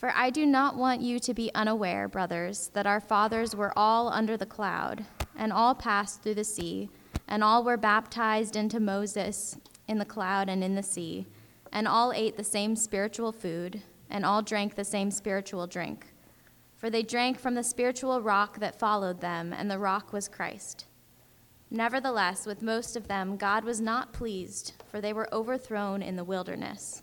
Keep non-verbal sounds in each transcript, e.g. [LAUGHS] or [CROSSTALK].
For I do not want you to be unaware, brothers, that our fathers were all under the cloud, and all passed through the sea, and all were baptized into Moses in the cloud and in the sea, and all ate the same spiritual food, and all drank the same spiritual drink. For they drank from the spiritual rock that followed them, and the rock was Christ. Nevertheless, with most of them, God was not pleased, for they were overthrown in the wilderness.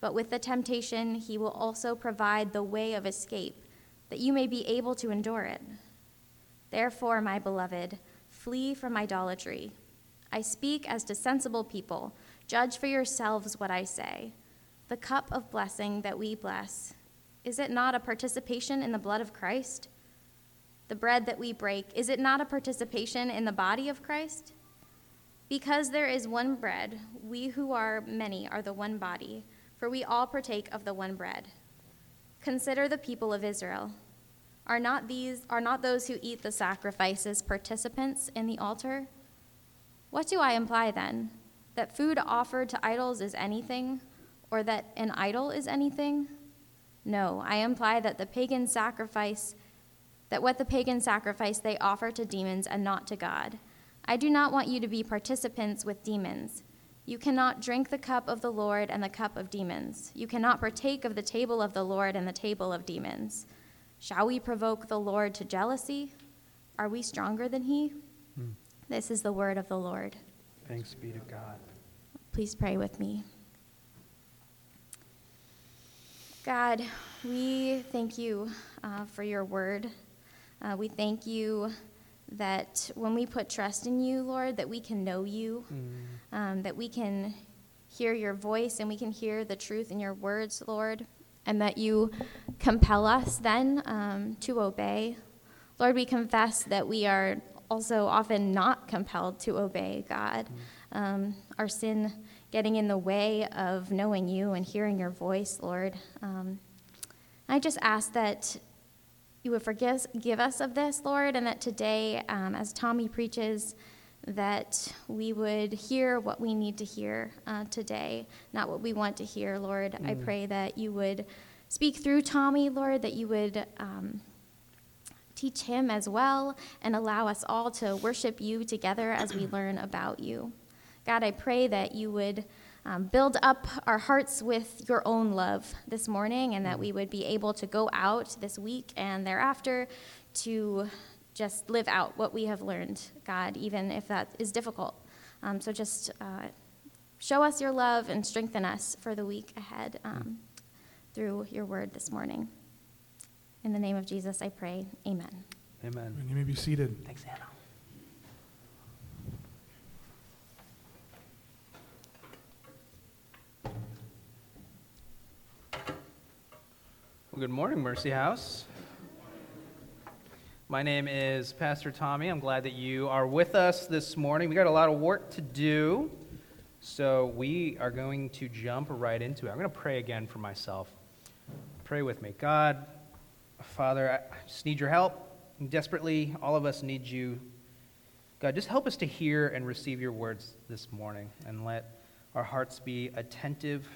but with the temptation, he will also provide the way of escape, that you may be able to endure it. Therefore, my beloved, flee from idolatry. I speak as to sensible people. Judge for yourselves what I say. The cup of blessing that we bless, is it not a participation in the blood of Christ? The bread that we break, is it not a participation in the body of Christ? Because there is one bread, we who are many are the one body for we all partake of the one bread. Consider the people of Israel. Are not these are not those who eat the sacrifices participants in the altar? What do I imply then? That food offered to idols is anything, or that an idol is anything? No, I imply that the pagan sacrifice that what the pagan sacrifice they offer to demons and not to God. I do not want you to be participants with demons. You cannot drink the cup of the Lord and the cup of demons. You cannot partake of the table of the Lord and the table of demons. Shall we provoke the Lord to jealousy? Are we stronger than he? Hmm. This is the word of the Lord. Thanks be to God. Please pray with me. God, we thank you uh, for your word. Uh, we thank you that when we put trust in you, Lord, that we can know you, mm. um, that we can hear your voice and we can hear the truth in your words, Lord, and that you compel us then um, to obey. Lord, we confess that we are also often not compelled to obey, God. Mm. Um, our sin getting in the way of knowing you and hearing your voice, Lord. Um, I just ask that you would forgive give us of this, Lord, and that today, um, as Tommy preaches, that we would hear what we need to hear uh, today, not what we want to hear, Lord. Mm. I pray that you would speak through Tommy, Lord, that you would um, teach him as well, and allow us all to worship you together as we [CLEARS THROAT] learn about you. God, I pray that you would um, build up our hearts with your own love this morning, and that we would be able to go out this week and thereafter to just live out what we have learned, God, even if that is difficult. Um, so just uh, show us your love and strengthen us for the week ahead um, through your word this morning. In the name of Jesus, I pray. Amen. Amen. And you may be seated. Thanks, Anna. Well, good morning, Mercy House. My name is Pastor Tommy. I'm glad that you are with us this morning. We got a lot of work to do, so we are going to jump right into it. I'm going to pray again for myself. Pray with me. God, Father, I just need your help. Desperately, all of us need you. God, just help us to hear and receive your words this morning and let our hearts be attentive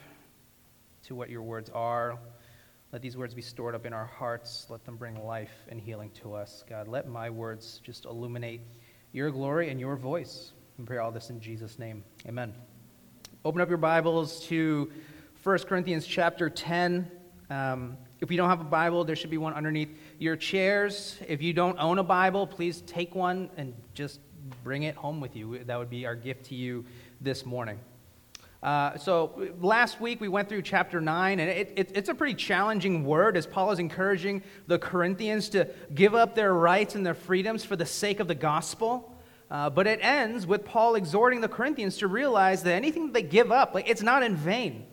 to what your words are let these words be stored up in our hearts. Let them bring life and healing to us. God, let my words just illuminate your glory and your voice. We pray all this in Jesus' name. Amen. Open up your Bibles to 1 Corinthians chapter 10. Um, if you don't have a Bible, there should be one underneath your chairs. If you don't own a Bible, please take one and just bring it home with you. That would be our gift to you this morning. Uh, so last week we went through chapter 9, and it, it, it's a pretty challenging word as Paul is encouraging the Corinthians to give up their rights and their freedoms for the sake of the gospel. Uh, but it ends with Paul exhorting the Corinthians to realize that anything that they give up, like it's not in vain.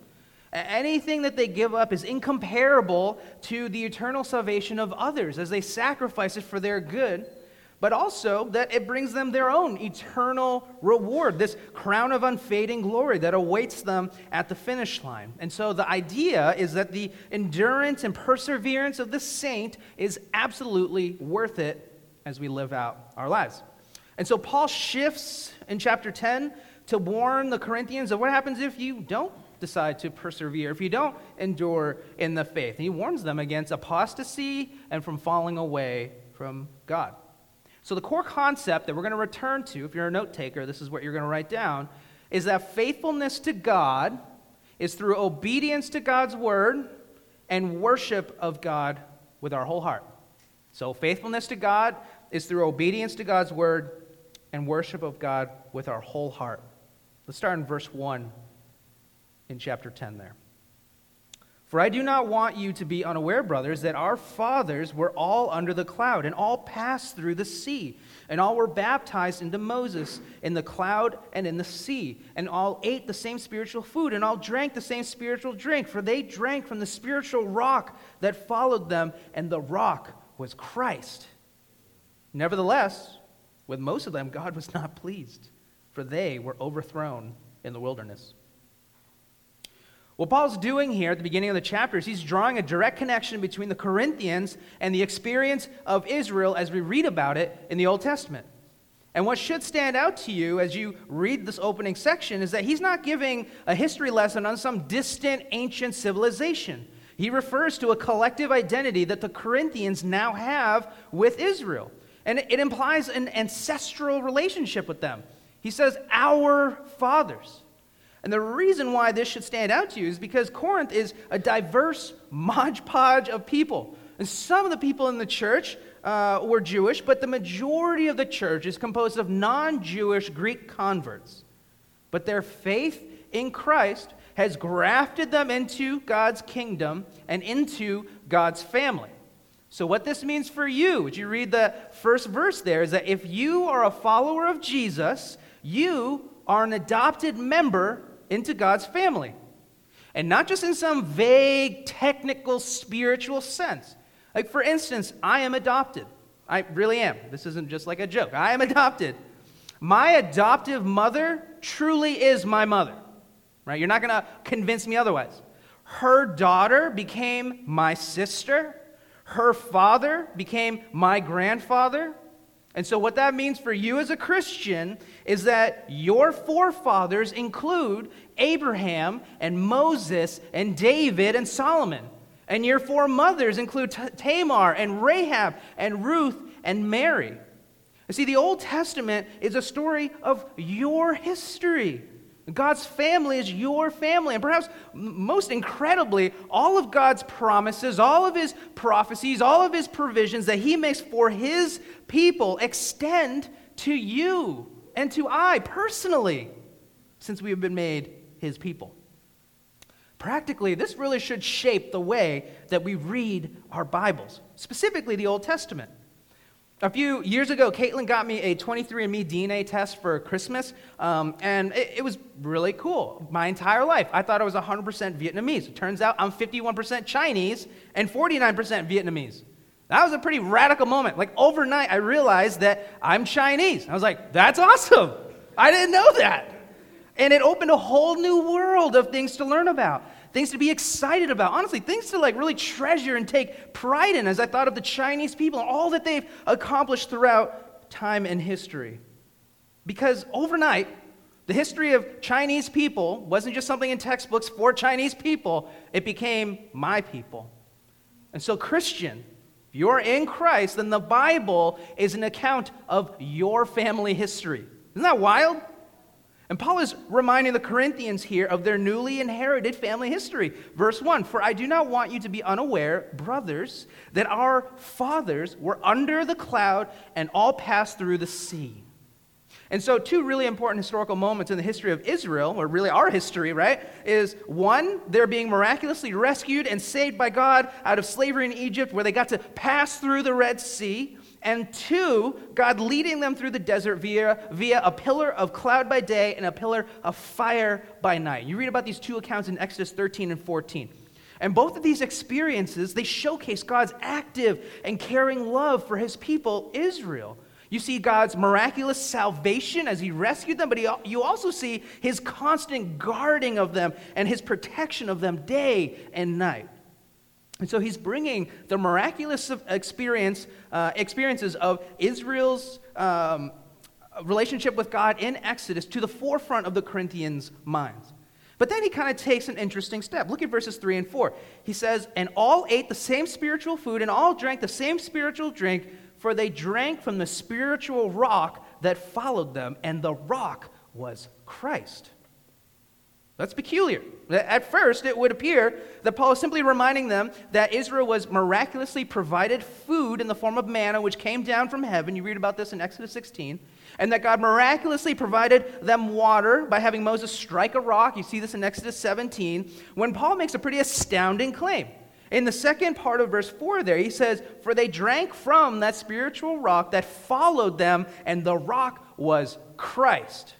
Anything that they give up is incomparable to the eternal salvation of others as they sacrifice it for their good but also that it brings them their own eternal reward, this crown of unfading glory that awaits them at the finish line. And so the idea is that the endurance and perseverance of the saint is absolutely worth it as we live out our lives. And so Paul shifts in chapter 10 to warn the Corinthians of what happens if you don't decide to persevere, if you don't endure in the faith. And he warns them against apostasy and from falling away from God. So, the core concept that we're going to return to, if you're a note taker, this is what you're going to write down, is that faithfulness to God is through obedience to God's word and worship of God with our whole heart. So, faithfulness to God is through obedience to God's word and worship of God with our whole heart. Let's start in verse 1 in chapter 10 there. For I do not want you to be unaware, brothers, that our fathers were all under the cloud, and all passed through the sea, and all were baptized into Moses in the cloud and in the sea, and all ate the same spiritual food, and all drank the same spiritual drink, for they drank from the spiritual rock that followed them, and the rock was Christ. Nevertheless, with most of them, God was not pleased, for they were overthrown in the wilderness. What Paul's doing here at the beginning of the chapter is he's drawing a direct connection between the Corinthians and the experience of Israel as we read about it in the Old Testament. And what should stand out to you as you read this opening section is that he's not giving a history lesson on some distant ancient civilization. He refers to a collective identity that the Corinthians now have with Israel. And it implies an ancestral relationship with them. He says, Our fathers. And the reason why this should stand out to you is because Corinth is a diverse modge podge of people. And some of the people in the church uh, were Jewish, but the majority of the church is composed of non Jewish Greek converts. But their faith in Christ has grafted them into God's kingdom and into God's family. So, what this means for you, as you read the first verse there, is that if you are a follower of Jesus, you are an adopted member into God's family. And not just in some vague, technical, spiritual sense. Like, for instance, I am adopted. I really am. This isn't just like a joke. I am [LAUGHS] adopted. My adoptive mother truly is my mother, right? You're not going to convince me otherwise. Her daughter became my sister. Her father became my grandfather. And so, what that means for you as a Christian is that your forefathers include Abraham and Moses and David and Solomon. And your foremothers include Tamar and Rahab and Ruth and Mary. You see, the Old Testament is a story of your history. God's family is your family. And perhaps most incredibly, all of God's promises, all of his prophecies, all of his provisions that he makes for his people extend to you and to I personally, since we have been made his people. Practically, this really should shape the way that we read our Bibles, specifically the Old Testament. A few years ago, Caitlin got me a 23andMe DNA test for Christmas, um, and it, it, was really cool. My entire life, I thought I was 100% Vietnamese. It turns out I'm 51% Chinese and 49% Vietnamese. That was a pretty radical moment. Like overnight, I realized that I'm Chinese. I was like, that's awesome. I didn't know that. And it opened a whole new world of things to learn about things to be excited about. Honestly, things to like really treasure and take pride in as I thought of the Chinese people and all that they've accomplished throughout time and history. Because overnight, the history of Chinese people wasn't just something in textbooks for Chinese people, it became my people. And so, Christian, if you're in Christ, then the Bible is an account of your family history. Isn't that wild? And Paul is reminding the Corinthians here of their newly inherited family history. Verse 1 For I do not want you to be unaware, brothers, that our fathers were under the cloud and all passed through the sea. And so, two really important historical moments in the history of Israel, or really our history, right, is one, they're being miraculously rescued and saved by God out of slavery in Egypt, where they got to pass through the Red Sea and two, God leading them through the desert via, via a pillar of cloud by day and a pillar of fire by night. You read about these two accounts in Exodus 13 and 14. And both of these experiences, they showcase God's active and caring love for his people, Israel. You see God's miraculous salvation as he rescued them, but he, you also see his constant guarding of them and his protection of them day and night. And so he's bringing the miraculous experience, uh, experiences of Israel's um, relationship with God in Exodus to the forefront of the Corinthians' minds. But then he kind of takes an interesting step. Look at verses 3 and 4. He says, And all ate the same spiritual food, and all drank the same spiritual drink, for they drank from the spiritual rock that followed them, and the rock was Christ. That's peculiar. At first, it would appear that Paul is simply reminding them that Israel was miraculously provided food in the form of manna, which came down from heaven. You read about this in Exodus 16. And that God miraculously provided them water by having Moses strike a rock. You see this in Exodus 17, when Paul makes a pretty astounding claim. In the second part of verse 4 there, he says, For they drank from that spiritual rock that followed them, and the rock was Christ.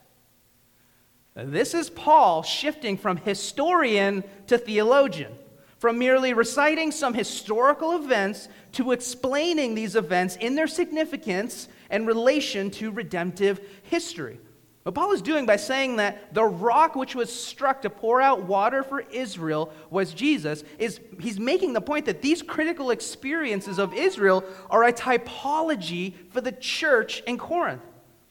This is Paul shifting from historian to theologian, from merely reciting some historical events to explaining these events in their significance and relation to redemptive history. What Paul is doing by saying that the rock which was struck to pour out water for Israel was Jesus is he's making the point that these critical experiences of Israel are a typology for the church in Corinth.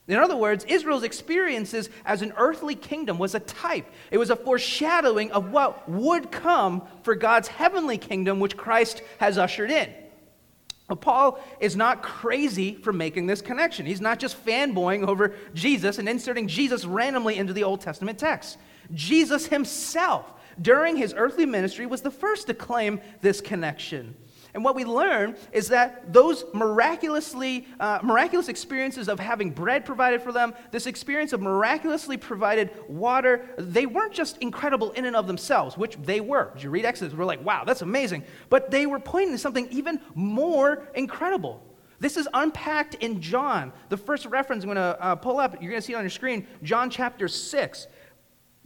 In other words, Israel's experiences as an earthly kingdom was a type. It was a foreshadowing of what would come for God's heavenly kingdom, which Christ has ushered in. But Paul is not crazy for making this connection. He's not just fanboying over Jesus and inserting Jesus randomly into the Old Testament text. Jesus himself, during his earthly ministry, was the first to claim this connection. And what we learn is that those miraculously, uh, miraculous experiences of having bread provided for them, this experience of miraculously provided water, they weren't just incredible in and of themselves, which they were. As you read Exodus, we're like, wow, that's amazing. But they were pointing to something even more incredible. This is unpacked in John. The first reference I'm going to uh, pull up, you're going to see it on your screen, John chapter 6.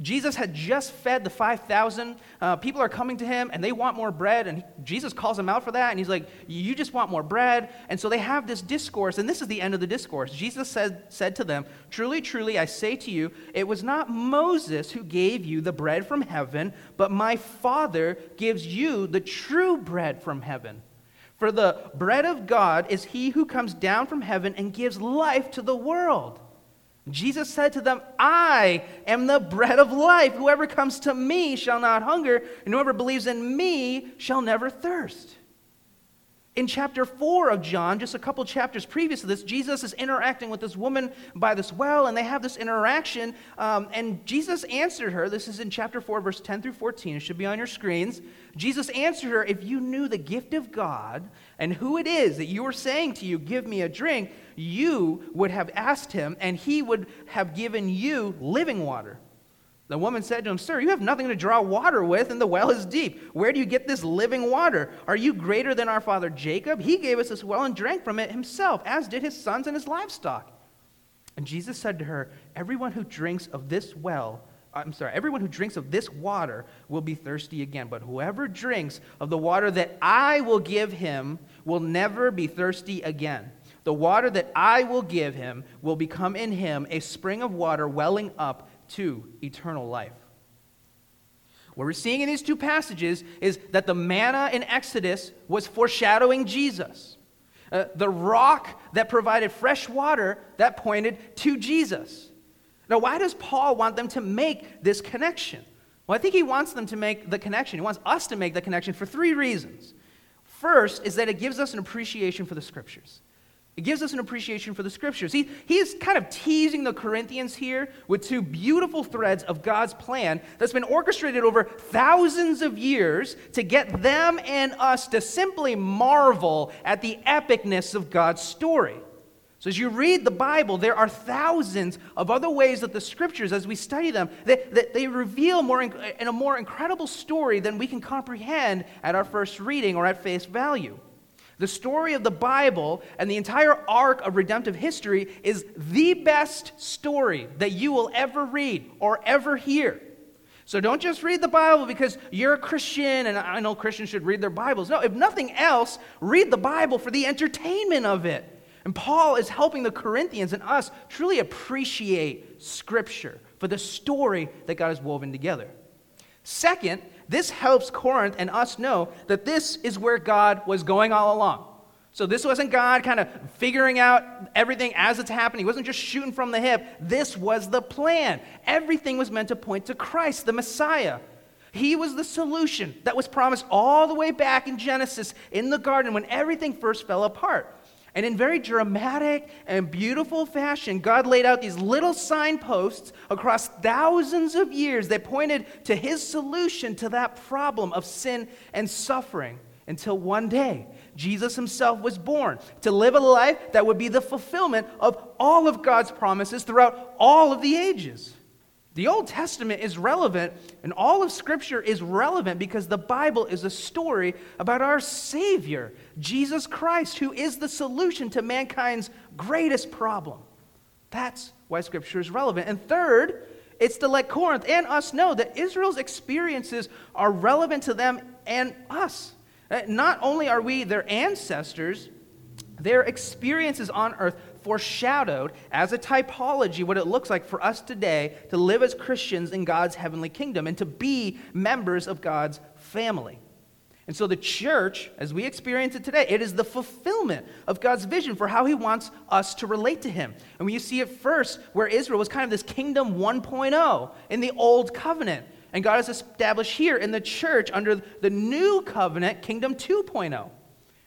Jesus had just fed the 5,000. Uh, people are coming to him and they want more bread. And Jesus calls them out for that. And he's like, You just want more bread. And so they have this discourse. And this is the end of the discourse. Jesus said, said to them, Truly, truly, I say to you, it was not Moses who gave you the bread from heaven, but my Father gives you the true bread from heaven. For the bread of God is he who comes down from heaven and gives life to the world. Jesus said to them, I am the bread of life. Whoever comes to me shall not hunger, and whoever believes in me shall never thirst. In chapter 4 of John, just a couple chapters previous to this, Jesus is interacting with this woman by this well, and they have this interaction. Um, and Jesus answered her, this is in chapter 4, verse 10 through 14, it should be on your screens. Jesus answered her, If you knew the gift of God and who it is that you are saying to you, Give me a drink, you would have asked him, and he would have given you living water. The woman said to him, Sir, you have nothing to draw water with, and the well is deep. Where do you get this living water? Are you greater than our father Jacob? He gave us this well and drank from it himself, as did his sons and his livestock. And Jesus said to her, Everyone who drinks of this well, I'm sorry, everyone who drinks of this water will be thirsty again. But whoever drinks of the water that I will give him will never be thirsty again. The water that I will give him will become in him a spring of water welling up to eternal life. What we're seeing in these two passages is that the manna in Exodus was foreshadowing Jesus. Uh, the rock that provided fresh water that pointed to Jesus. Now, why does Paul want them to make this connection? Well, I think he wants them to make the connection. He wants us to make the connection for three reasons. First is that it gives us an appreciation for the scriptures. It gives us an appreciation for the scriptures. He, he is kind of teasing the Corinthians here with two beautiful threads of God's plan that's been orchestrated over thousands of years to get them and us to simply marvel at the epicness of God's story. So, as you read the Bible, there are thousands of other ways that the scriptures, as we study them, that, they reveal more in, in a more incredible story than we can comprehend at our first reading or at face value. The story of the Bible and the entire arc of redemptive history is the best story that you will ever read or ever hear. So don't just read the Bible because you're a Christian and I know Christians should read their Bibles. No, if nothing else, read the Bible for the entertainment of it. And Paul is helping the Corinthians and us truly appreciate Scripture for the story that God has woven together. Second, this helps Corinth and us know that this is where God was going all along. So this wasn't God kind of figuring out everything as it's happening. He wasn't just shooting from the hip. This was the plan. Everything was meant to point to Christ, the Messiah. He was the solution that was promised all the way back in Genesis in the garden when everything first fell apart. And in very dramatic and beautiful fashion, God laid out these little signposts across thousands of years that pointed to his solution to that problem of sin and suffering until one day Jesus himself was born to live a life that would be the fulfillment of all of God's promises throughout all of the ages. The Old Testament is relevant, and all of Scripture is relevant because the Bible is a story about our Savior, Jesus Christ, who is the solution to mankind's greatest problem. That's why Scripture is relevant. And third, it's to let Corinth and us know that Israel's experiences are relevant to them and us. Uh, not only are we their ancestors, their experiences on earth foreshadowed as a typology what it looks like for us today to live as Christians in God's heavenly kingdom and to be members of God's family. And so the church, as we experience it today, it is the fulfillment of God's vision for how he wants us to relate to him. And when you see it first, where Israel was kind of this kingdom 1.0 in the old covenant, and God has established here in the church under the new covenant, kingdom 2.0.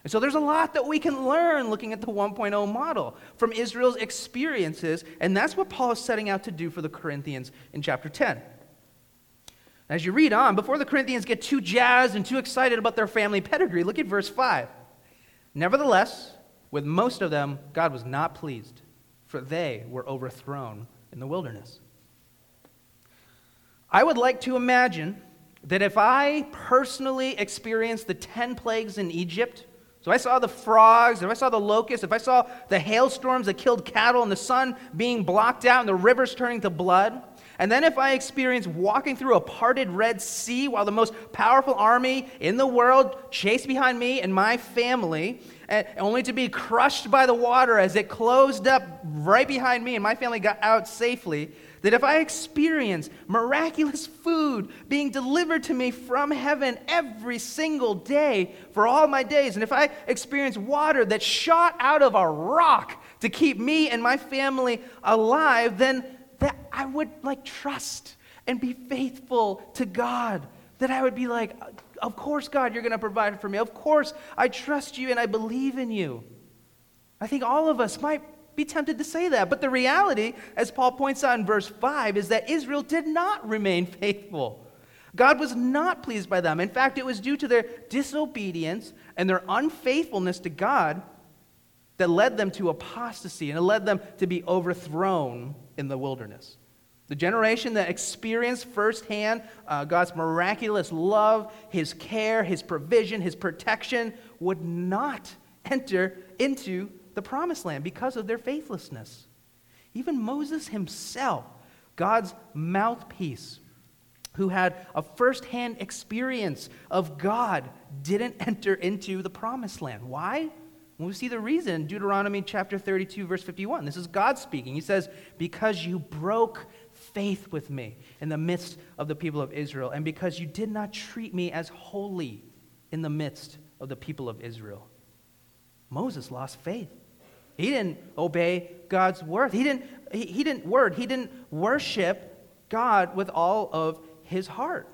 And so there's a lot that we can learn looking at the 1.0 model from Israel's experiences, and that's what Paul is setting out to do for the Corinthians in chapter 10. As you read on, before the Corinthians get too jazzed and too excited about their family pedigree, look at verse 5. Nevertheless, with most of them, God was not pleased, for they were overthrown in the wilderness. I would like to imagine that if I personally experienced the 10 plagues in Egypt, so I saw the frogs, if I saw the locusts, if I saw the hailstorms that killed cattle and the sun being blocked out and the rivers turning to blood, and then if I experienced walking through a parted Red Sea while the most powerful army in the world chased behind me and my family, and only to be crushed by the water as it closed up right behind me and my family got out safely, that if I experience miraculous food being delivered to me from heaven every single day for all my days, and if I experience water that shot out of a rock to keep me and my family alive, then that I would like trust and be faithful to God. That I would be like, of course, God, you're going to provide for me. Of course, I trust you and I believe in you. I think all of us might be tempted to say that. But the reality, as Paul points out in verse 5, is that Israel did not remain [LAUGHS] faithful. God was not pleased by them. In fact, it was due to their disobedience and their unfaithfulness to God that led them to apostasy and it led them to be overthrown in the wilderness. The generation that experienced firsthand uh, God's miraculous love, His care, His provision, His protection would not [LAUGHS] enter into the promised land because of their faithlessness. Even Moses himself, God's mouthpiece, who had a firsthand experience of God, didn't [LAUGHS] enter into the promised land. Why? Well, we see the reason in Deuteronomy chapter 32, verse 51. This is God speaking. He says, Because you broke faith with me in the midst of the people of Israel, and because you did not treat me as holy in the midst of the people of Israel. Moses lost faith. He didn't obey God's word. He didn't, he, he didn't word. He didn't worship God with all of his heart.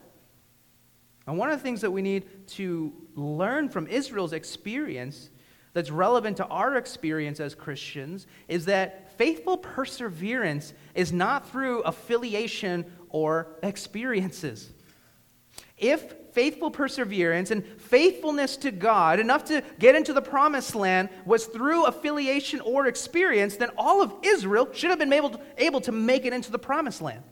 And one of the things that we need to learn from Israel's experience that's relevant to our experience as Christians is that faithful perseverance is not through affiliation or experiences. If faithful perseverance and faithfulness to God, enough to get into the promised land, was through affiliation or experience, then all of Israel should have been able to, able to make it into the promised land.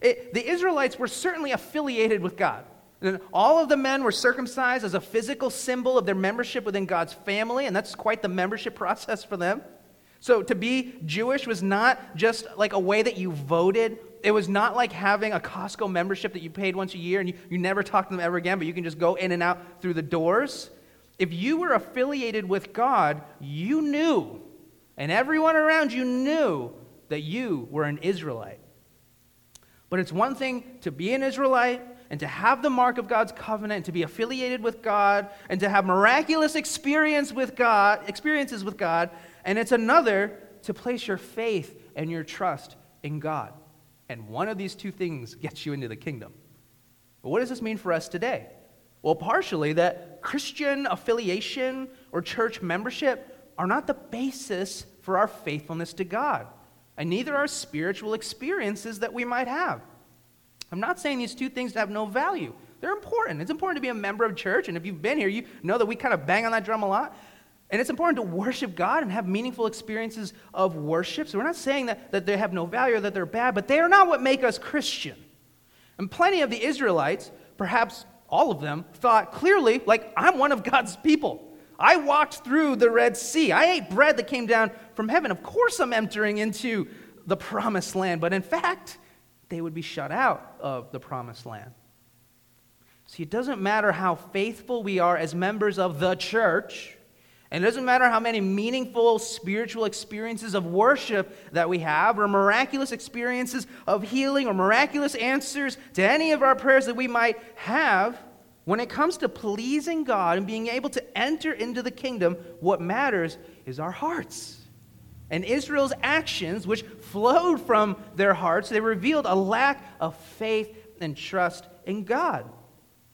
It, the Israelites were certainly affiliated with God. And all of the men were circumcised as a physical symbol of their membership within God's family, and that's quite the membership [LAUGHS] process for them. So to be Jewish was not just like a way that you voted. It was not like having a Costco membership that you paid once a year and you, you never talk to them ever again, but you can just go in and out through the doors. If you were affiliated with God, you knew, and everyone around you knew that you were an Israelite. But it's one thing to be an Israelite and to have the mark of God's covenant, and to be affiliated with God, and to have miraculous experience with God, experiences with God, and it's another to place your faith and your trust in God. And one of these two things [LAUGHS] gets you into the kingdom. But what does this mean for us today? Well, partially that Christian affiliation or church membership are not the basis for our faithfulness to God, and neither are spiritual experiences that we might have. I'm not saying these two things have no value. They're important. It's important to be a member of church, and if you've been here, you know that we kind of bang on that drum a lot. And it's important to worship God and have meaningful experiences of worship. So we're not saying that, that they have no value or that they're bad, but they are not what make us Christian. And plenty of the Israelites, perhaps all of them, thought clearly, like, I'm one of God's people. I walked through the Red Sea. I ate bread that came down from heaven. Of course, I'm entering into the promised land. But in fact, they would be shut out of the promised land. See, it doesn't matter how faithful we are as members of the church, and it doesn't matter how many meaningful spiritual experiences of worship that we have, or miraculous experiences of healing, or miraculous answers to any of our prayers that we might have. When it comes to pleasing God and being able to enter into the kingdom, what matters is our hearts. And Israel's actions, which flowed from their hearts, they revealed a lack of faith and trust in God.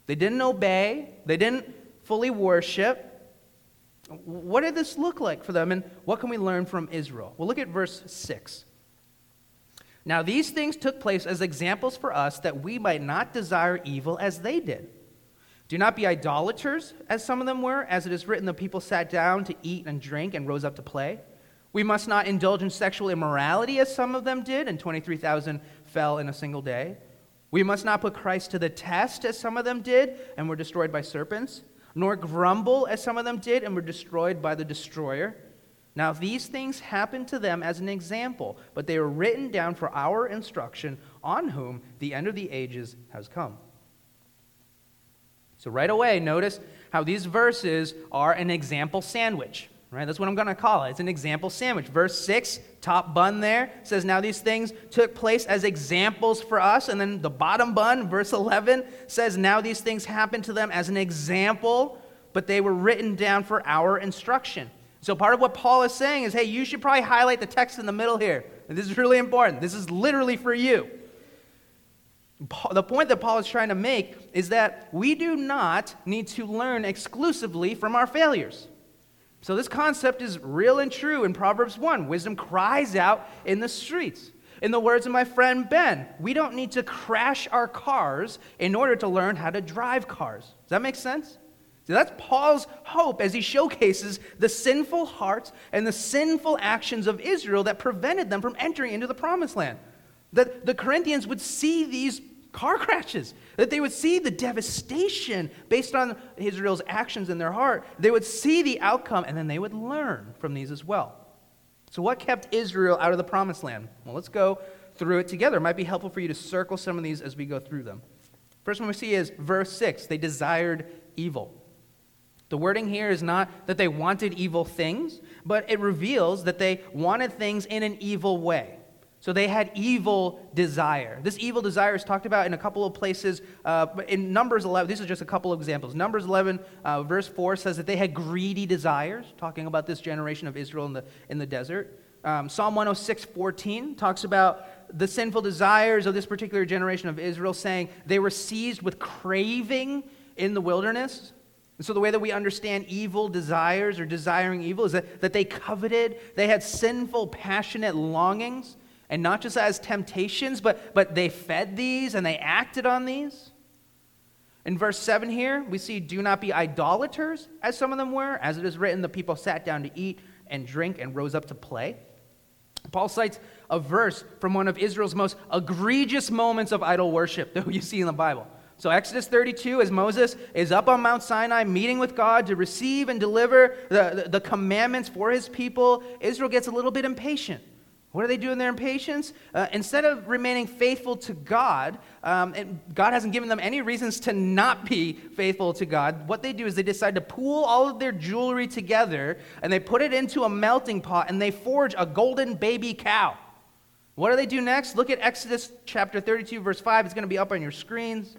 They didn't obey, they didn't fully worship. What did this look like for them, and what can we learn from Israel? Well, look at verse 6. Now, these things took place as examples for us that we might not desire evil as they did. Do not be idolaters, as some of them were, as it is written, the people sat down to eat and drink and rose up to play. We must not indulge in sexual immorality as some of them did, and 23,000 fell in a single day. We must not put Christ to the test as some of them did and were destroyed by serpents, nor grumble as some of them did and were destroyed by the destroyer. Now, these things happened to them as an example, but they were written down for our instruction, on whom the end of the ages has come. So, right away, notice how these verses are an example sandwich. Right? That's what I'm going to call it. It's an example sandwich. Verse 6, top bun there, says, Now these things took place as examples for us. And then the bottom bun, verse 11, says, Now these things happened to them as an example, but they were written down for our instruction. So part of what Paul is saying is, hey, you should probably highlight the text in the middle here. This is really important. This is literally for you. The point that Paul is trying to make is that we do not need to learn exclusively from our failures. So, this concept is real and true in Proverbs 1. Wisdom cries out in the streets. In the words of my friend Ben, we don't need to crash our cars in order to learn how to drive cars. Does that make sense? See, that's Paul's hope as he showcases the sinful hearts and the sinful actions of Israel that prevented them from entering into the promised land. That the Corinthians would see these car crashes, that they would see the devastation based on Israel's actions in their heart. They would see the outcome, and then they would learn from these as well. So, what kept Israel out of the promised land? Well, let's go through it together. It might be helpful for you to circle some of these as we go through them. First one we see is verse 6 they desired evil. The wording here is not that they wanted evil things, but it reveals that they wanted things in an evil way. So they had evil desire. This evil desire is talked about in a couple of places. Uh, in Numbers 11, these are just a couple of examples. Numbers 11, uh, verse 4 says that they had greedy desires, talking about this generation of Israel in the, in the desert. Um, Psalm 106, 14 talks about the sinful desires of this particular generation of Israel, saying they were seized with craving in the wilderness. And so, the way that we understand evil desires or desiring evil is that, that they coveted, they had sinful, passionate longings, and not just as temptations, but, but they fed these and they acted on these. In verse 7 here, we see, Do not be idolaters, as some of them were. As it is written, the people sat down to eat and drink and rose up to play. Paul cites a verse from one of Israel's most egregious moments of idol worship that [LAUGHS] you see in the Bible. So, Exodus 32, as Moses is up on Mount Sinai meeting with God to receive and deliver the, the, the, commandments for his people, Israel gets a little bit impatient. What do they do in their impatience? Uh, instead of remaining faithful to God, um, and God hasn't given them any reasons to not be faithful to God, what they do is they decide to pool all of their jewelry together and they put it into a melting pot and they forge a golden baby cow. What do they do next? Look at Exodus chapter 32, verse 5. It's going to be up on your screens.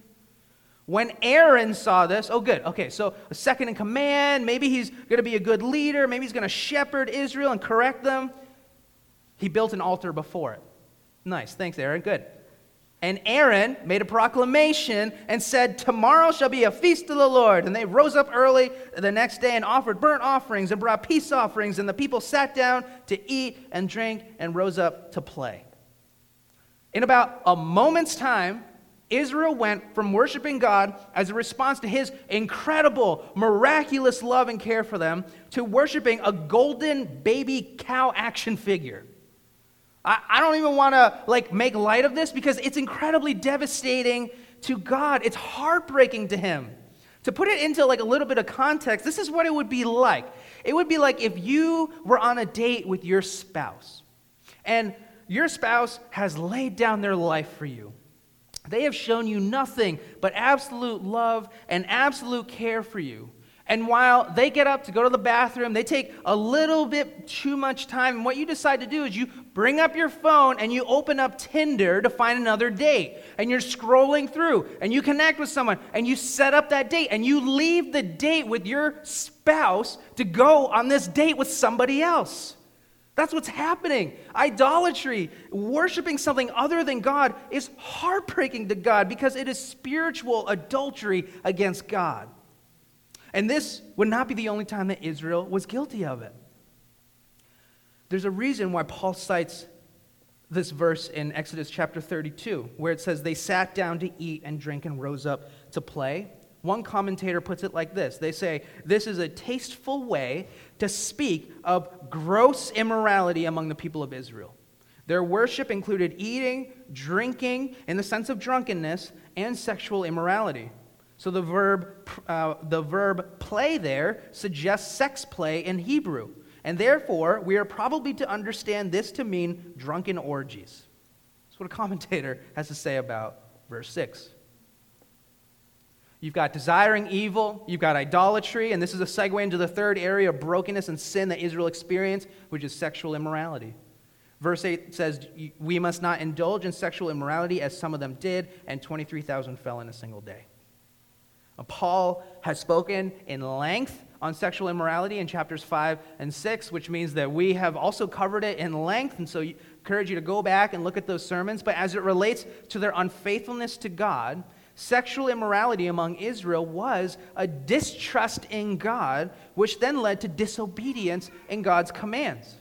When Aaron saw this, oh, good. Okay, so a second in command. Maybe he's going to be a good leader. Maybe he's going to shepherd Israel and correct them. He built an altar before it. Nice. Thanks, Aaron. Good. And Aaron made a proclamation and said, Tomorrow shall be a feast to the Lord. And they rose up early the next day and offered burnt offerings and brought peace offerings. And the people sat down to eat and drink and rose up to play. In about a moment's time, Israel went from worshiping God as a response to his incredible, miraculous love and care for them to worshiping a golden baby cow action figure. I, I don't even want to like make light of this because it's incredibly devastating to God. It's heartbreaking to him. To put it into like a little bit of context, this is what it would be like. It would be like if you were on a date with your spouse and your spouse has laid down their life for you they have shown you nothing but absolute love and absolute care for you. And while they get up to go to the bathroom, they take a little bit too much time. And what you decide to do is you bring up your phone and you open up Tinder to find another date. And you're scrolling through and you connect with someone and you set up that date and you leave the date with your spouse to go on this date with somebody else. That's what's happening. Idolatry, worshiping something other than God, is heartbreaking to God because it is spiritual adultery against God. And this would not be the only time that Israel was guilty of it. There's a reason why Paul cites this verse in Exodus chapter 32, where it says, They sat down to eat and drink and rose up to play. One commentator puts it like this They say, This is a tasteful way to speak of gross immorality among the people of Israel. Their worship included eating, drinking, in the sense of drunkenness, and sexual immorality. So the verb, uh, the verb play there suggests sex play in Hebrew. And therefore, we are probably to understand this to mean drunken orgies. That's what a [LAUGHS] commentator has to say about verse 6. You've got desiring evil, you've got idolatry, and this is a segue into the third area of brokenness and sin that Israel experienced, which is sexual immorality. Verse 8 says, We must not indulge in sexual immorality as some of them did, and 23,000 fell in a single day. Paul has spoken in length on sexual immorality in chapters 5 and 6, which means that we have also covered it in length, and so I encourage you to go back and look at those sermons. But as it relates to their unfaithfulness to God, Sexual immorality among Israel was a distrust in God, which then led to disobedience in God's commands.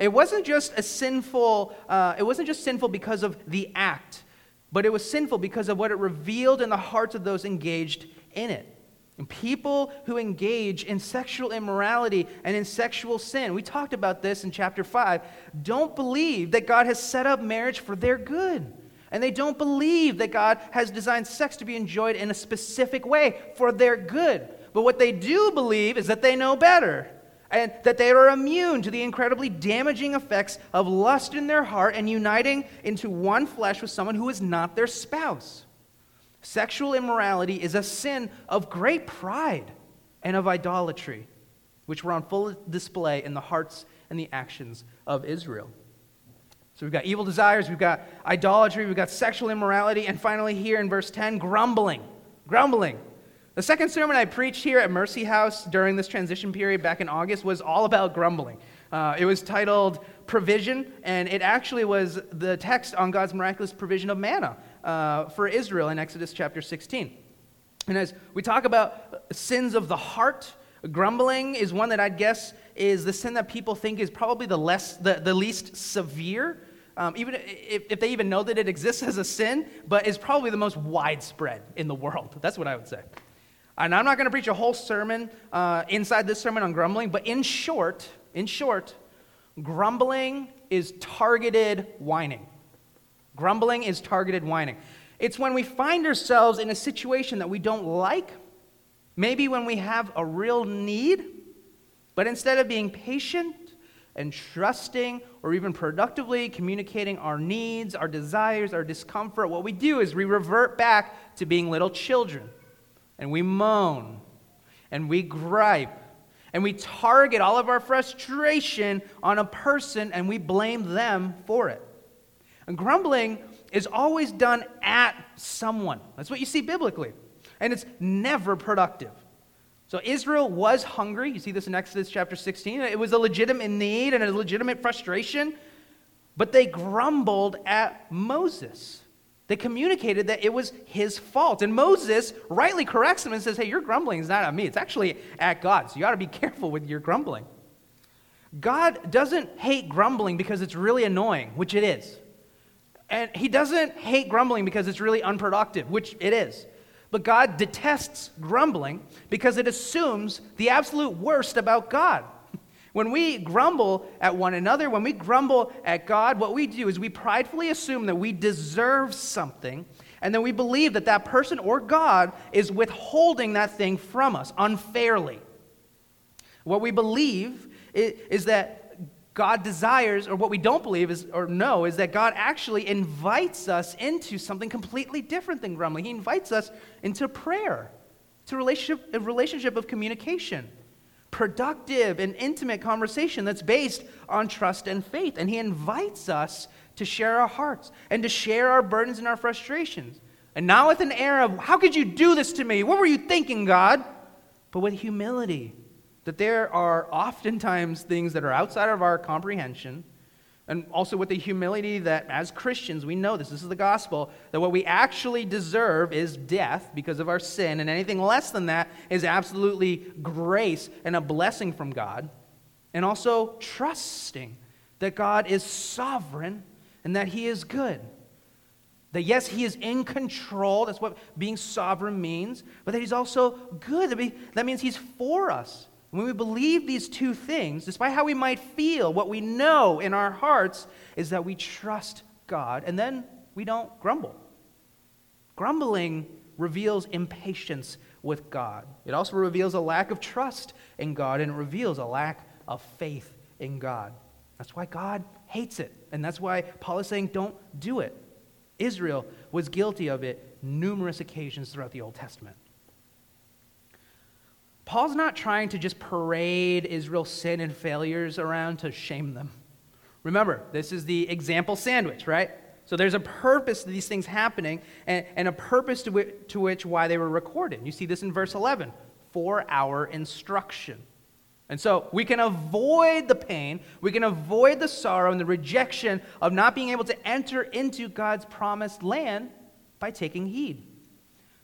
It wasn't just a sinful, uh, it wasn't just sinful because of the act, but it was sinful because of what it revealed in the hearts of those engaged in it. And people who engage in sexual immorality and in sexual sin, we talked about this in chapter 5, don't believe that God has set up marriage for their good. And they don't believe that God has designed sex to be enjoyed in a specific way for their good. But what they do believe is that they know better and that they are immune to the incredibly damaging effects of lust in their heart and uniting into one flesh with someone who is not their spouse. Sexual immorality is a sin of great pride and of idolatry, which were on full display in the hearts and the actions of Israel. So we've got evil desires, we've got idolatry, we've got sexual immorality, and finally, here in verse 10, grumbling. Grumbling. The second sermon I preached here at Mercy House during this transition period back in August was all about grumbling. Uh, it was titled Provision, and it actually was the text on God's miraculous provision of manna uh, for Israel in Exodus chapter 16. And as we talk about sins of the heart. Grumbling is one that I'd guess is the sin that people think is probably the, less, the, the least severe, um, even if, if they even know that it exists as a sin, but is probably the most widespread in the world. That's what I would say. And I'm not going to preach a whole sermon uh, inside this sermon on grumbling, but in short, in short, grumbling is targeted whining. Grumbling is targeted whining. It's when we find ourselves in a situation that we don't like, maybe when we have a real need, but instead of being patient and trusting or even productively communicating our needs, our desires, our discomfort, what we do is we revert back to being little children. And we moan and we gripe and we target all of our frustration on a person and we blame them for it. And grumbling is always done at someone. That's what you see biblically. And it's never productive. So Israel was hungry. You see this in Exodus chapter 16. It was a legitimate need and a legitimate frustration, but they grumbled at Moses. They communicated that it was his fault. And Moses rightly corrects them and says, Hey, your grumbling is not at me, it's actually at God. So you ought to be [LAUGHS] careful with your grumbling. God doesn't hate grumbling because it's really annoying, which it is. And he doesn't hate grumbling because it's really unproductive, which it is. But God detests grumbling because it assumes the absolute worst about God. When we grumble at one another, when we grumble at God, what we do is we pridefully assume that we deserve something, and then we believe that that person or God is withholding that thing from us unfairly. What we believe is that God desires, or what we don't believe is, or know, is that God actually invites us into something completely different than grumbling. He invites us into prayer, to relationship, a relationship of communication, productive and intimate conversation that's based on trust and faith. And He invites us to share our hearts and to share our burdens and our frustrations. And not with an air of, how could you do this to me? What were you thinking, God? But with humility that there are oftentimes things that are outside of our comprehension, and also with the humility that as Christians we know this, this is the gospel, that what we actually deserve is death because of our sin, and anything less than that is absolutely grace and a blessing from God. And also trusting that God is sovereign and that He is good. That yes, He is in control, that's what being sovereign means, but that He's also good. That means He's for us. When we believe these two things, despite how we might feel, what we know in our hearts is that we trust God and then we don't grumble. Grumbling reveals impatience with God. It also reveals a lack of trust in God and it reveals a lack of faith in God. That's why God hates it. And that's why Paul is saying, don't do it. Israel was guilty of it numerous occasions throughout the Old Testament. Paul's not trying to just parade Israel's sin and failures around to shame them. Remember, this is the example sandwich, right? So there's a purpose to these things happening and, and a purpose to which, to which why they were recorded. You see this in verse 11 for our instruction. And so we can avoid the pain, we can avoid the sorrow and the rejection of not being able to enter into God's promised land by taking heed.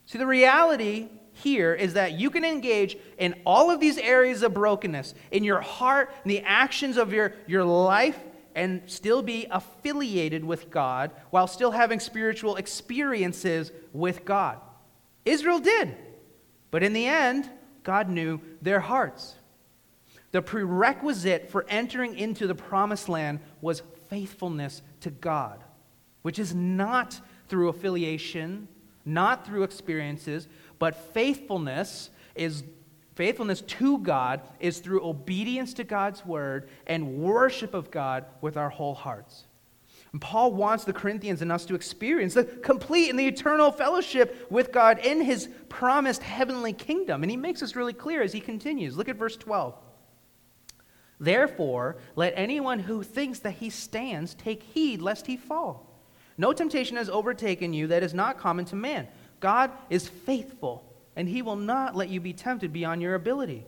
See, the reality here is that you can engage in all of these areas of brokenness in your heart, in the actions of your, your life, and still be affiliated with God while still having spiritual experiences with God. Israel did. But in the end, God knew their hearts. The prerequisite for entering into the promised land was faithfulness to God, which is not through affiliation, not through experiences, but faithfulness is faithfulness to God is through obedience to God's word and worship of God with our whole hearts. And Paul wants the Corinthians and us to experience the complete and the eternal fellowship with God in his promised heavenly kingdom. And he makes this really clear as he continues. Look at verse 12. Therefore, let anyone who thinks that he stands take heed lest he fall. No temptation has overtaken you that is not common to man. God is faithful, and He will not let you be tempted beyond your ability.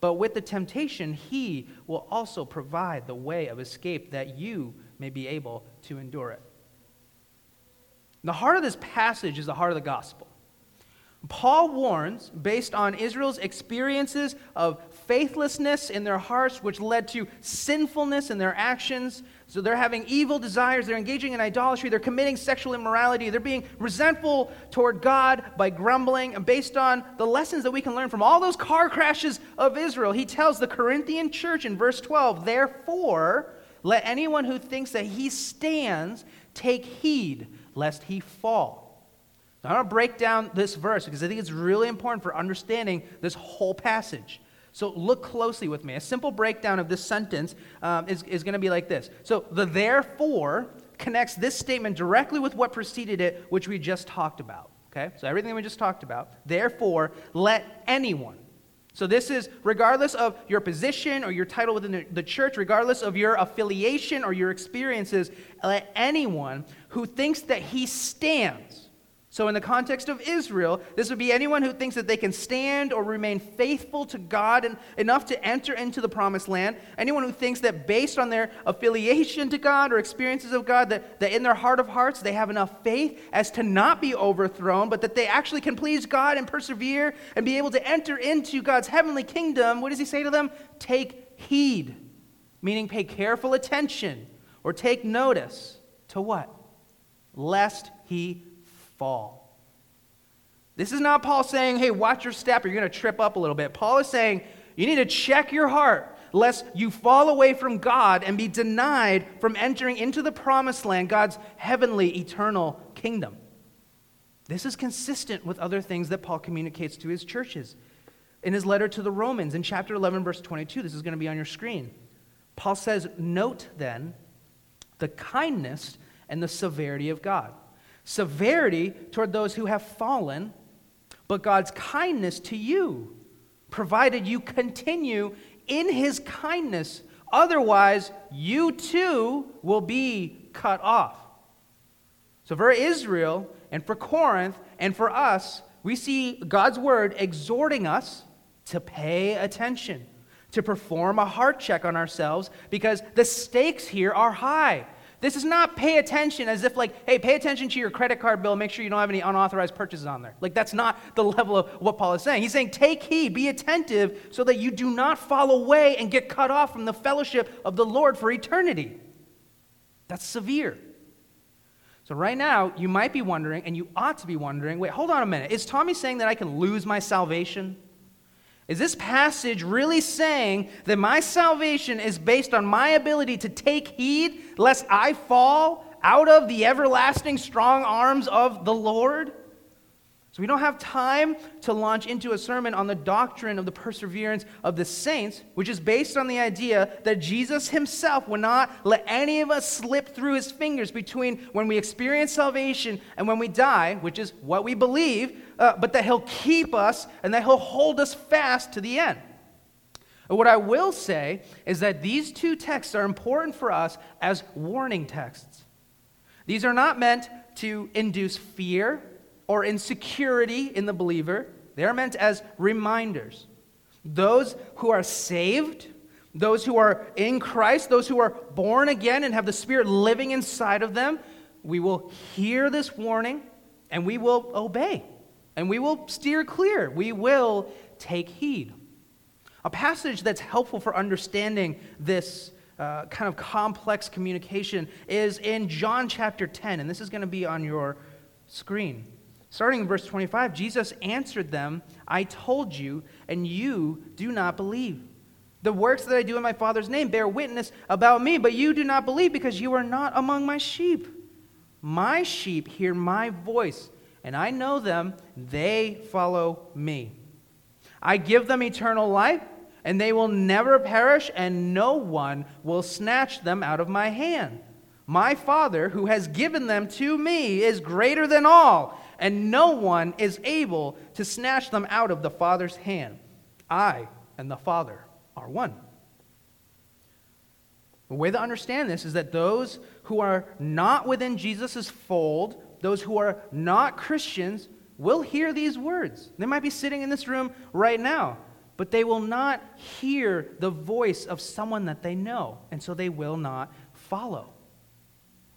But with the temptation, He will also provide the way of escape that you may be able to endure it. The heart of this passage is the heart of the gospel. Paul warns, based on Israel's experiences of faithlessness in their hearts, which led to sinfulness in their actions. So they're having evil desires, they're engaging in idolatry, they're committing sexual immorality, they're being resentful toward God by grumbling. And based on the lessons that we can learn from all those car crashes of Israel, he tells the Corinthian church in verse 12, Therefore, let anyone who thinks that he stands take heed lest he fall. Now, I want to break down this verse because I think it's really important for understanding this whole passage. So look closely with me. A simple breakdown of this sentence um, is, is going to be like this. So the therefore connects this statement directly with what preceded it, which we just talked about. Okay? So everything we just talked about. Therefore, let anyone. So this is regardless of your position or your title within the, the church, regardless of your affiliation or your experiences, let anyone who thinks that he stands so, in the context of Israel, this would be anyone who thinks that they can stand or remain faithful to God and enough to enter into the promised land. Anyone who thinks that based on their affiliation to God or experiences of God, that, that in their heart of hearts they have enough faith as to not be overthrown, but that they actually can please God and persevere and be able to enter into God's heavenly kingdom. What does he say to them? Take heed, meaning pay careful attention or take notice to what? Lest he fall. This is not Paul saying, hey, watch your step or you're going to trip up a little bit. Paul is saying, you need to check your heart lest you fall away from God and be denied from entering into the promised land, God's heavenly, eternal kingdom. This is consistent with other things that Paul communicates to his churches. In his letter to the Romans, in chapter 11, verse 22, this is going to be on your screen. Paul says, Note then the kindness and the severity of God severity toward those who have fallen, but God's kindness to you, provided you continue in his kindness. Otherwise, you too will be cut off. So, for Israel and for Corinth and for us, we see God's word exhorting us to pay attention, to perform a heart check on ourselves, because the stakes here are high. This is not pay attention as if, like, hey, pay attention to your credit card bill, make sure you don't have any unauthorized purchases on there. Like, that's not the [LAUGHS] level of what Paul is saying. He's saying, take heed, be attentive, so that you do not fall away and get cut off from the fellowship of the Lord for eternity. That's severe. So, right now, you might be wondering, and you ought to be wondering wait, hold on a minute. Is Tommy saying that I can lose my salvation? Is this passage really saying that my salvation is based on my ability to take heed lest I fall out of the everlasting strong arms of the Lord? So we don't have time to launch into a sermon on the doctrine of the perseverance of the saints, which is based on the idea that Jesus himself will not let any of us slip through his fingers between when we experience salvation and when we die, which is what we believe, uh, but that he'll keep us and that he'll hold us fast to the end. What I will say is that these two texts are important for us as warning texts. These are not meant to induce fear or insecurity in the believer, they are meant as reminders. Those who are saved, those who are in Christ, those who are born again and have the Spirit living inside of them, we will hear this warning and we will obey and we will steer clear. We will take heed. A passage that's helpful for understanding this uh, kind of complex communication is in John chapter 10, and this is going to be on your screen. Starting in verse 25, Jesus answered them, I told you, and you do not believe. The works that I do in my Father's name bear witness about me, but you do not believe because you are not among my sheep. My sheep hear my voice, and I know them, they follow me. I give them eternal life, and they will never perish, and no one will snatch them out of my hand. My Father, who has given them to me, is greater than all and no one is able to snatch them out of the Father's hand. I and the Father are one. The way to understand this is that those who are not within Jesus' fold, those who are not Christians, will hear these words. They might be sitting in this room right now, but they will not hear the voice of someone that they know, and so they will not follow.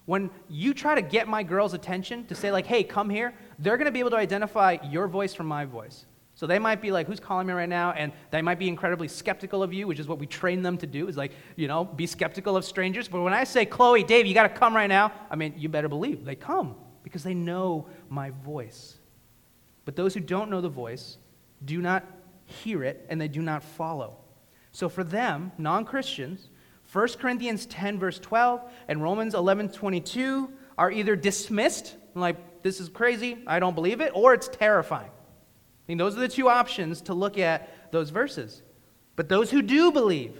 When you try to get my girl's attention to say, like, hey, come here, they're going to be able to identify your voice from my voice. So they might be like, who's calling me right now? And they might be incredibly skeptical of you, which is what we train them to do, is like, you know, be skeptical of strangers. But when I say, Chloe, Dave, you got to come right now, I mean, you better believe they come because they know my voice. But those who don't know the voice do not hear it and they do not follow. So for them, non Christians, 1 Corinthians 10, verse 12, and Romans 11, 22 are either dismissed, like, this is crazy, I don't believe it, or it's terrifying I think those are the two options to look at those verses. But those who do believe,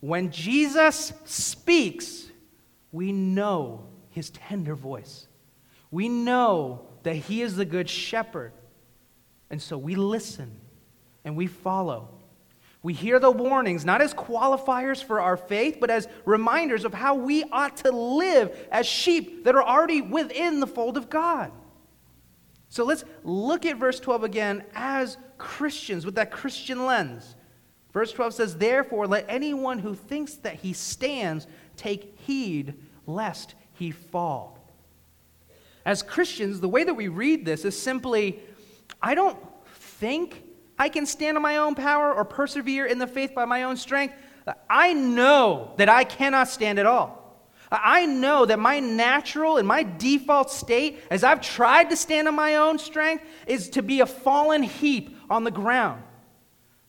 when Jesus speaks, we know his tender voice. We know that he is the good shepherd. And so we listen and we follow. We hear the warnings not as qualifiers for our faith, but as reminders of how we ought to live as sheep that are already within the fold of God. So let's look at verse 12 again as Christians with that Christian lens. Verse 12 says, Therefore, let anyone who thinks that he stands take heed lest he fall. As Christians, the way that we read this is simply I don't think I can stand on my own power or persevere in the faith by my own strength. I know that I cannot stand at all. I know that my natural and my default state, as I've tried to stand on my own strength, is to be a fallen heap on the ground.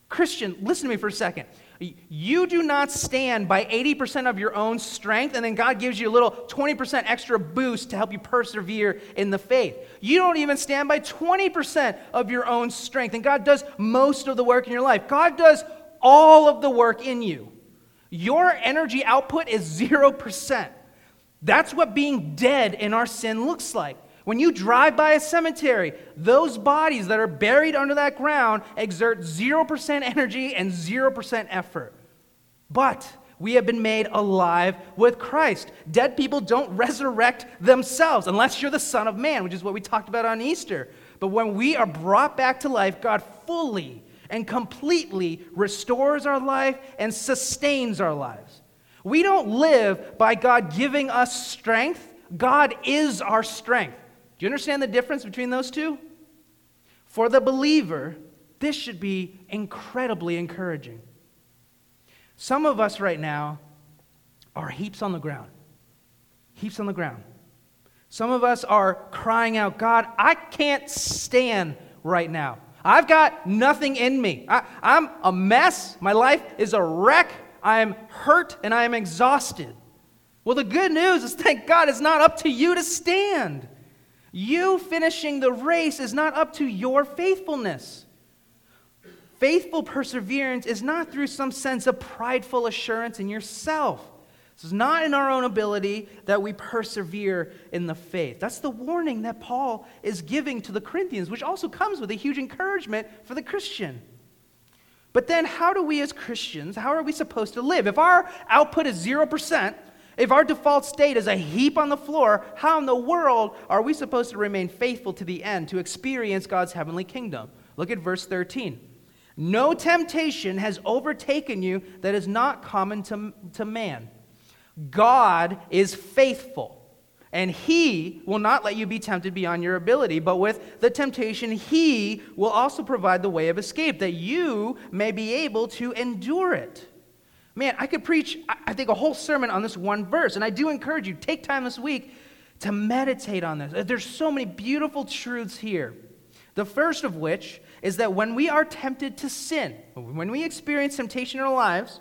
Christian, listen to me for a second. You do not stand by 80% of your own strength, and then God gives you a little 20% extra boost to help you persevere in the faith. You don't even stand by 20% of your own strength, and God does most of the work in your life. God does all of the work in you. Your energy output is 0%. That's what being dead in our sin looks like. When you drive by a cemetery, those bodies that are buried under that ground exert 0% energy and 0% effort. But we have been made alive with Christ. Dead people don't resurrect themselves unless you're the Son of Man, which is what we talked about on Easter. But when we are brought back to life, God fully and completely restores our life and sustains our lives. We don't live by God giving us strength, God is our strength. Do you understand the difference between those two? For the believer, this should be incredibly encouraging. Some of us right now are heaps on the ground. Heaps on the ground. Some of us are crying out, God, I can't stand right now. I've got nothing in me. I, am a mess. My life is a wreck. I am hurt and I am exhausted. Well, the good news is, thank God, it's not up to you to stand. You finishing the race is not up to your faithfulness. Faithful perseverance is not through some sense of prideful assurance in yourself. It's not in our own ability that we persevere in the faith. That's the warning that Paul is giving to the Corinthians, which also comes with a huge encouragement for the Christian. But then, how do we as Christians, how are we supposed to live? If our output is 0%, if our default state is a heap on the floor, how in the world are we supposed to remain faithful to the end to experience God's heavenly kingdom? Look at verse 13. No temptation has overtaken you that is not common to, to man. God is faithful. And he will not let you be tempted beyond your ability, but with the temptation, he will also provide the way of escape, that you may be able to endure it. Man, I could preach, I think, a whole sermon on this one verse, and I do encourage you, take time this week to meditate on this. There's so many beautiful truths here. The first of which is that when we are tempted to sin, when we experience temptation in our lives,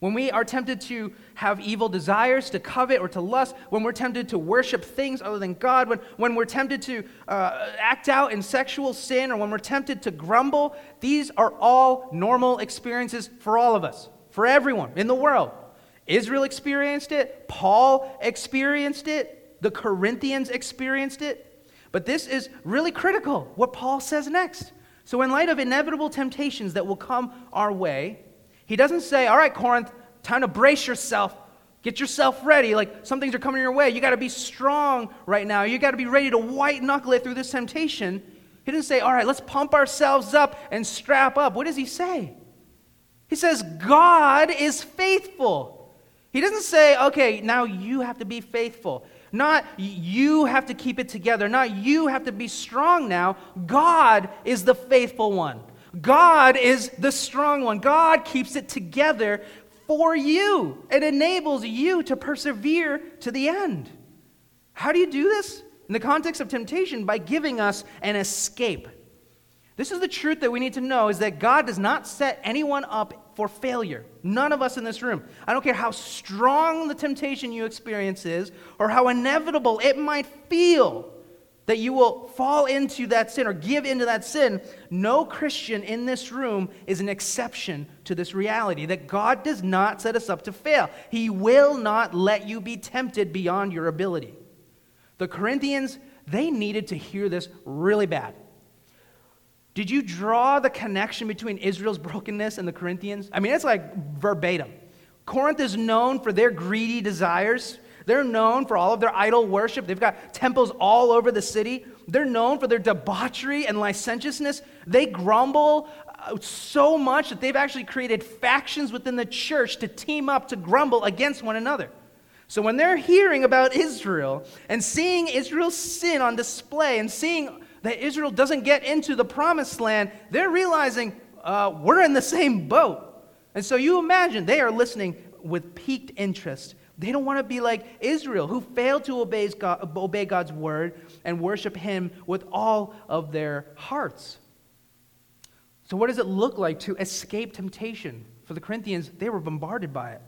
when we are tempted to have evil desires, to covet or to lust, when we're tempted to worship things other than God, when, when we're tempted to uh, act out in sexual sin, or when we're tempted to grumble, these are all normal experiences for all of us, for everyone in the world. Israel experienced it, Paul experienced it, the Corinthians experienced it. But this is really critical, what Paul says next. So, in light of inevitable temptations that will come our way, he doesn't say, All right, Corinth, time to brace yourself. Get yourself ready. Like some things are coming your way. You got to be strong right now. You got to be ready to white knuckle it through this temptation. He didn't say, All right, let's pump ourselves up and strap up. What does he say? He says, God is faithful. He doesn't say, okay, now you have to be faithful. Not you have to keep it together. Not you have to be strong now. God is the faithful one. God is the strong one. God keeps it together for you. It enables you to persevere to the end. How do you do this? In the context of temptation, by giving us an escape. This is the truth that we need to know is that God does not set anyone up for failure. None of us in this room. I don't care how strong the temptation you experience is or how inevitable it might feel that you will fall into that sin or give into that sin. No Christian in this room is an exception to this reality that God does not set us up to fail. He will not let you be tempted beyond your ability. The Corinthians, they needed to hear this really bad. Did you draw the connection between Israel's brokenness and the Corinthians? I mean, it's like verbatim. Corinth is known for their greedy desires. They're known for all of their idol worship. They've got temples all over the city. They're known for their debauchery and licentiousness. They grumble uh, so much that they've actually created factions within the church to team up to grumble against one another. So when they're hearing about Israel and seeing Israel's sin on display and seeing that Israel doesn't get into the promised land, they're realizing uh, we're in the same boat. And so you imagine they are listening with piqued interest. They don't want to be like Israel, who failed to obey, obey God's word and worship Him with all of their hearts. So, what does it look like to escape temptation? For the Corinthians, they were bombarded by it.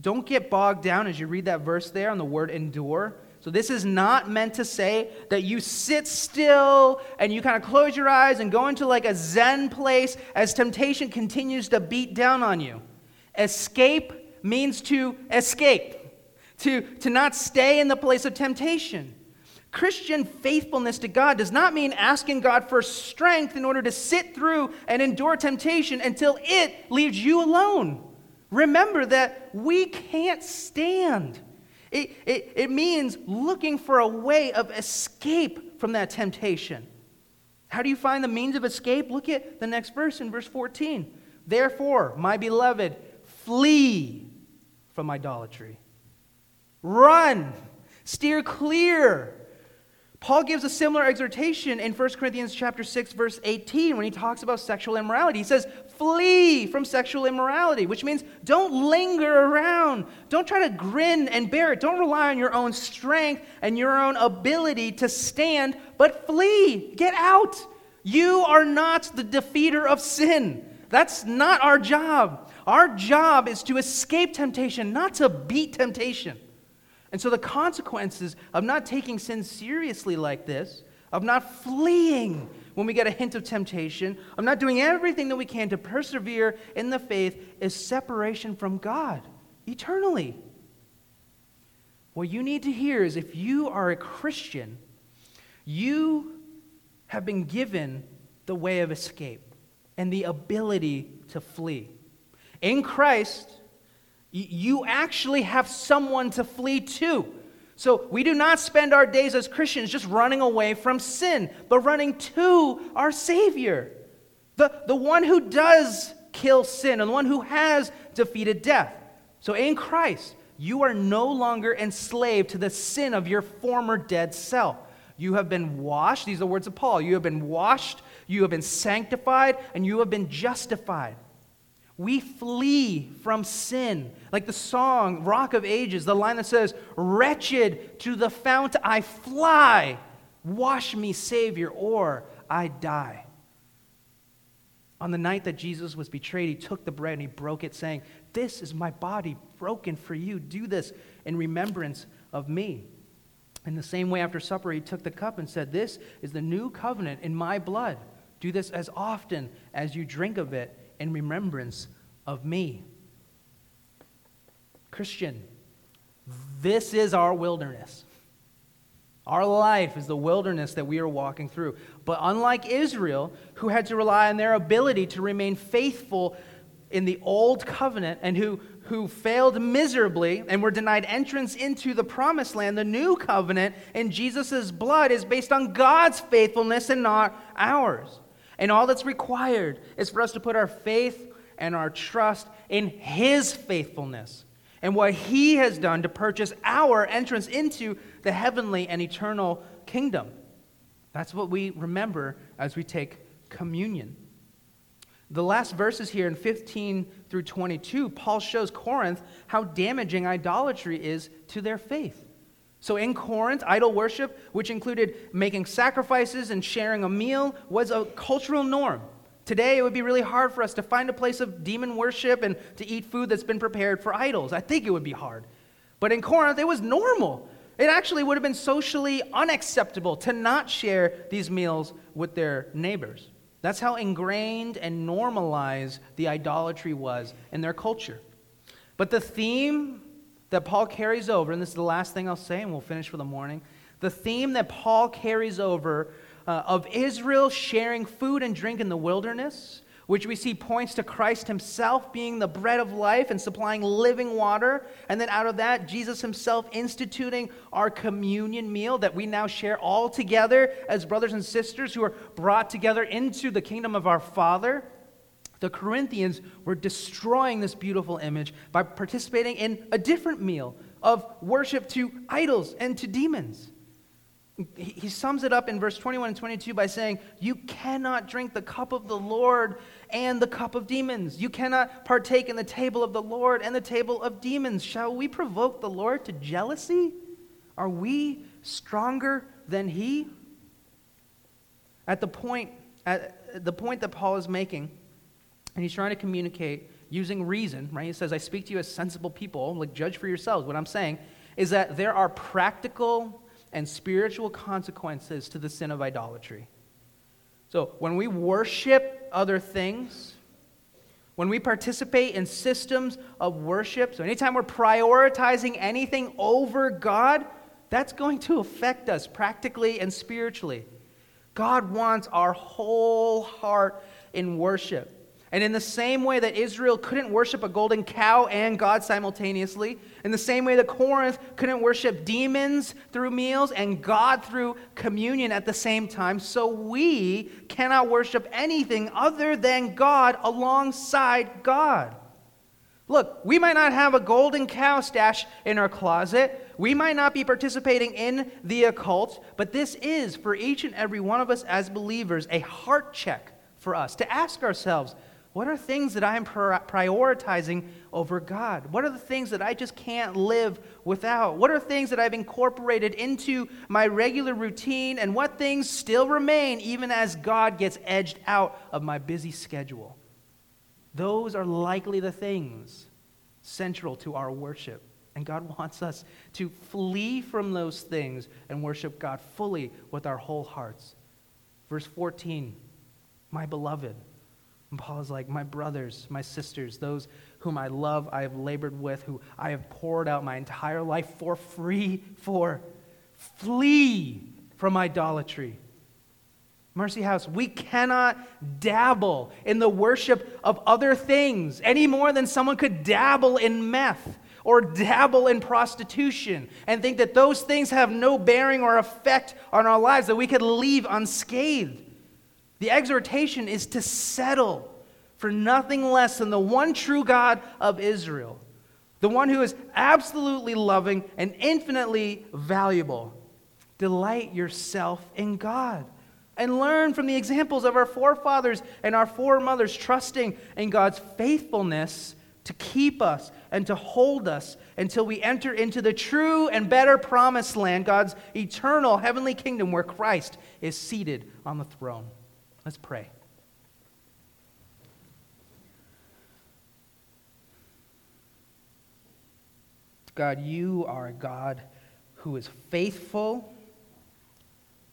Don't get bogged down as you read that verse there on the word endure. So, this is not meant to say that you sit still and you kind of close your eyes and go into like a Zen place as temptation continues to beat down on you. Escape means to escape, to, to not stay in the place of temptation. Christian faithfulness to God does not mean asking God for strength in order to sit through and endure temptation until it leaves you alone. Remember that we can't stand it, it, it means looking for a way of escape from that temptation. How do you find the means of escape? Look at the next verse in verse 14. Therefore, my beloved, flee from idolatry. Run, steer clear Paul gives a similar exhortation in 1 Corinthians chapter 6 verse 18 when he talks about sexual immorality. He says, "Flee from sexual immorality," which means don't linger around. Don't try to grin and bear it. Don't rely on your own strength and your own ability to stand, but flee. Get out. You are not the defeater of sin. That's not our job. Our job is to escape temptation, not to beat temptation. And so the consequences of not taking sin seriously like this, of not fleeing when we get a hint of temptation, of not doing everything that we can to persevere in the faith, is separation from God eternally. What you need to hear is if you are a Christian, you have been given the way of escape and the ability to flee. In Christ, you actually have someone to flee to. So we do not spend our days as Christians just running away from sin, but running to our Savior, the, the one who does kill sin and the one who has defeated death. So in Christ, you are no longer enslaved to the sin of your former dead self. You have been washed, these are the words of Paul. You have been washed, you have been sanctified, and you have been justified. We flee from sin. Like the song, Rock of Ages, the line that says, Wretched to the fount I fly, wash me, Savior, or I die. On the night that Jesus was betrayed, he took the bread and he broke it, saying, This is my body broken for you. Do this in remembrance of me. In the same way, after supper, he took the cup and said, This is the new covenant in my blood. Do this as often as you drink of it in remembrance of me. Christian, this is our wilderness. Our life is the wilderness that we are walking through. But unlike Israel, who had to rely on their ability to remain faithful in the old covenant and who, who failed miserably and were denied entrance into the promised land, the new covenant in Jesus' blood is based on God's faithfulness and not ours. And all that's required is for us to put our faith and our trust in His faithfulness. and what he has done to purchase our entrance into the heavenly and eternal kingdom. That's what we remember as we take communion. The last verses here in 15 through 22, Paul shows Corinth how damaging idolatry is to their faith. So in Corinth, idol worship, which included making sacrifices and sharing a meal, was a cultural norm. Today, it would be really hard for us to find a place of demon worship and to eat food that's been prepared for idols. I think it would be hard. But in Corinth, it was normal. It actually would have been socially unacceptable to not share these meals with their neighbors. That's how ingrained and normalized the idolatry was in their culture. But the theme that Paul carries over, and this is the last thing I'll say, and we'll finish for the morning. The theme that Paul carries over uh, of Israel sharing food and drink in the wilderness, which we see points to Christ himself being the bread of life and supplying living water. And then out of that, Jesus himself instituting our communion meal that we now share all together as brothers and sisters who are brought together into the kingdom of our Father. The Corinthians were destroying this beautiful image by participating in a different meal of worship to idols and to demons. He sums it up in verse 21 and 22 by saying, You cannot drink the cup of the Lord and the cup of demons. You cannot partake in the table of the Lord and the table of demons. Shall we provoke the Lord to jealousy? Are we stronger than he? At the point, at the point that Paul is making, and he's trying to communicate using reason, right? He says, I speak to you as sensible people, like judge for yourselves. What I'm saying is that there are practical and spiritual consequences to the sin of idolatry. So when we worship other things, when we participate in systems of worship, so anytime we're prioritizing anything over God, that's going to affect us practically and spiritually. God wants our whole heart in worship. And in the same way that Israel couldn't worship a golden cow and God simultaneously, in the same way that Corinth couldn't worship demons through meals and God through communion at the same time, so we cannot worship anything other than God alongside God. Look, we might not have a golden cow stash in our closet. We might not be participating in the occult, but this is, for each and every one of us as believers, a heart check for us to ask ourselves what are things that I'm prioritizing over God? What are the things that I just can't live without? What are things that I've incorporated into my regular routine? And what things still remain even as God gets edged out of my busy schedule? Those are likely the things central to our worship. And God wants us to flee from those things and worship God fully with our whole hearts. Verse 14, my beloved. And Paul is like, My brothers, my sisters, those whom I love, I have labored with, who I have poured out my entire life for free for. Flee from idolatry. Mercy House, we cannot dabble in the worship of other things any more than someone could dabble in meth or dabble in prostitution and think that those things have no bearing or effect on our lives, that we could leave unscathed. The exhortation is to settle for nothing less than the one true God of Israel, the one who is absolutely loving and infinitely valuable. Delight yourself in God and learn from the examples of our forefathers and our foremothers, trusting in God's faithfulness to keep us and to hold us until we enter into the true and better promised land, God's eternal heavenly kingdom where Christ is seated on the throne. Let's pray. God, you are a God who is faithful,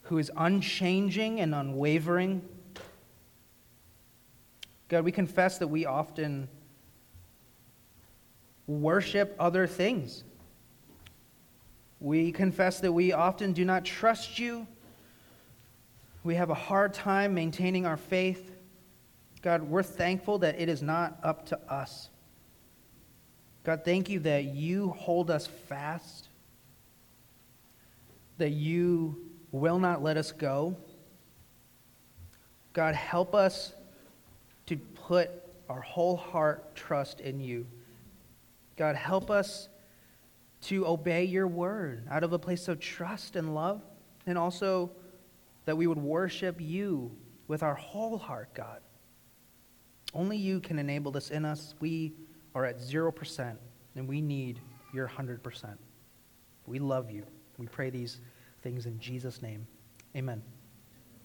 who is unchanging and unwavering. God, we confess that we often worship other things. We confess that we often do not trust you we have a hard time maintaining our faith. God, we're thankful that it is not up to us. God, thank you that you hold us fast, that you will not let us go. God, help us to put our whole heart trust in you. God, help us to obey your word out of a place of trust and love, and also that we would worship you with our whole heart, God. Only you can enable this in us. We are at 0%, and we need your 100%. We love you. We pray these things in Jesus' name. Amen.